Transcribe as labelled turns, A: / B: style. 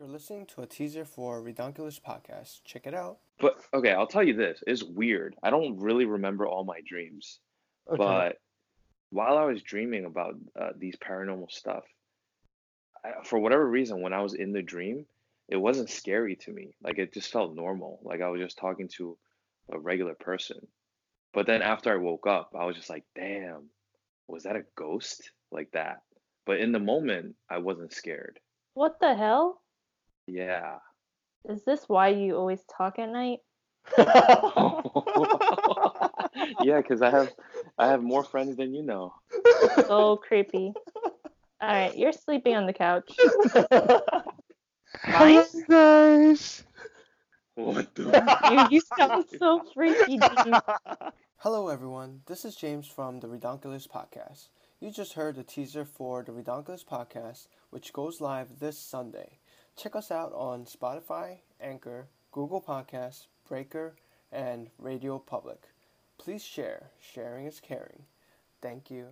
A: You're listening to a teaser for Redonkulous podcast. Check it out.
B: But okay, I'll tell you this: it's weird. I don't really remember all my dreams,
C: Okay.
B: but while I was dreaming about uh, these paranormal stuff, I, for whatever reason, when I was in the dream, it wasn't scary to me. Like it just felt normal. Like I was just talking to a regular person. But then after I woke up, I was just like, "Damn, was that a ghost?" Like that. But in the moment, I wasn't scared.
D: What the hell?
B: Yeah.
D: Is this why you always talk at night?
B: yeah, because I have I have more friends than you know.
D: Oh, so creepy. All right, you're sleeping on the couch.
C: Hi guys.
B: What the?
D: You, you sound so freaky, Dean.
A: Hello, everyone. This is James from the Redonkulous podcast. You just heard the teaser for the Redonkulous podcast, which goes live this Sunday. Check us out on Spotify, Anchor, Google Podcasts, Breaker, and Radio Public. Please share. Sharing is caring. Thank you.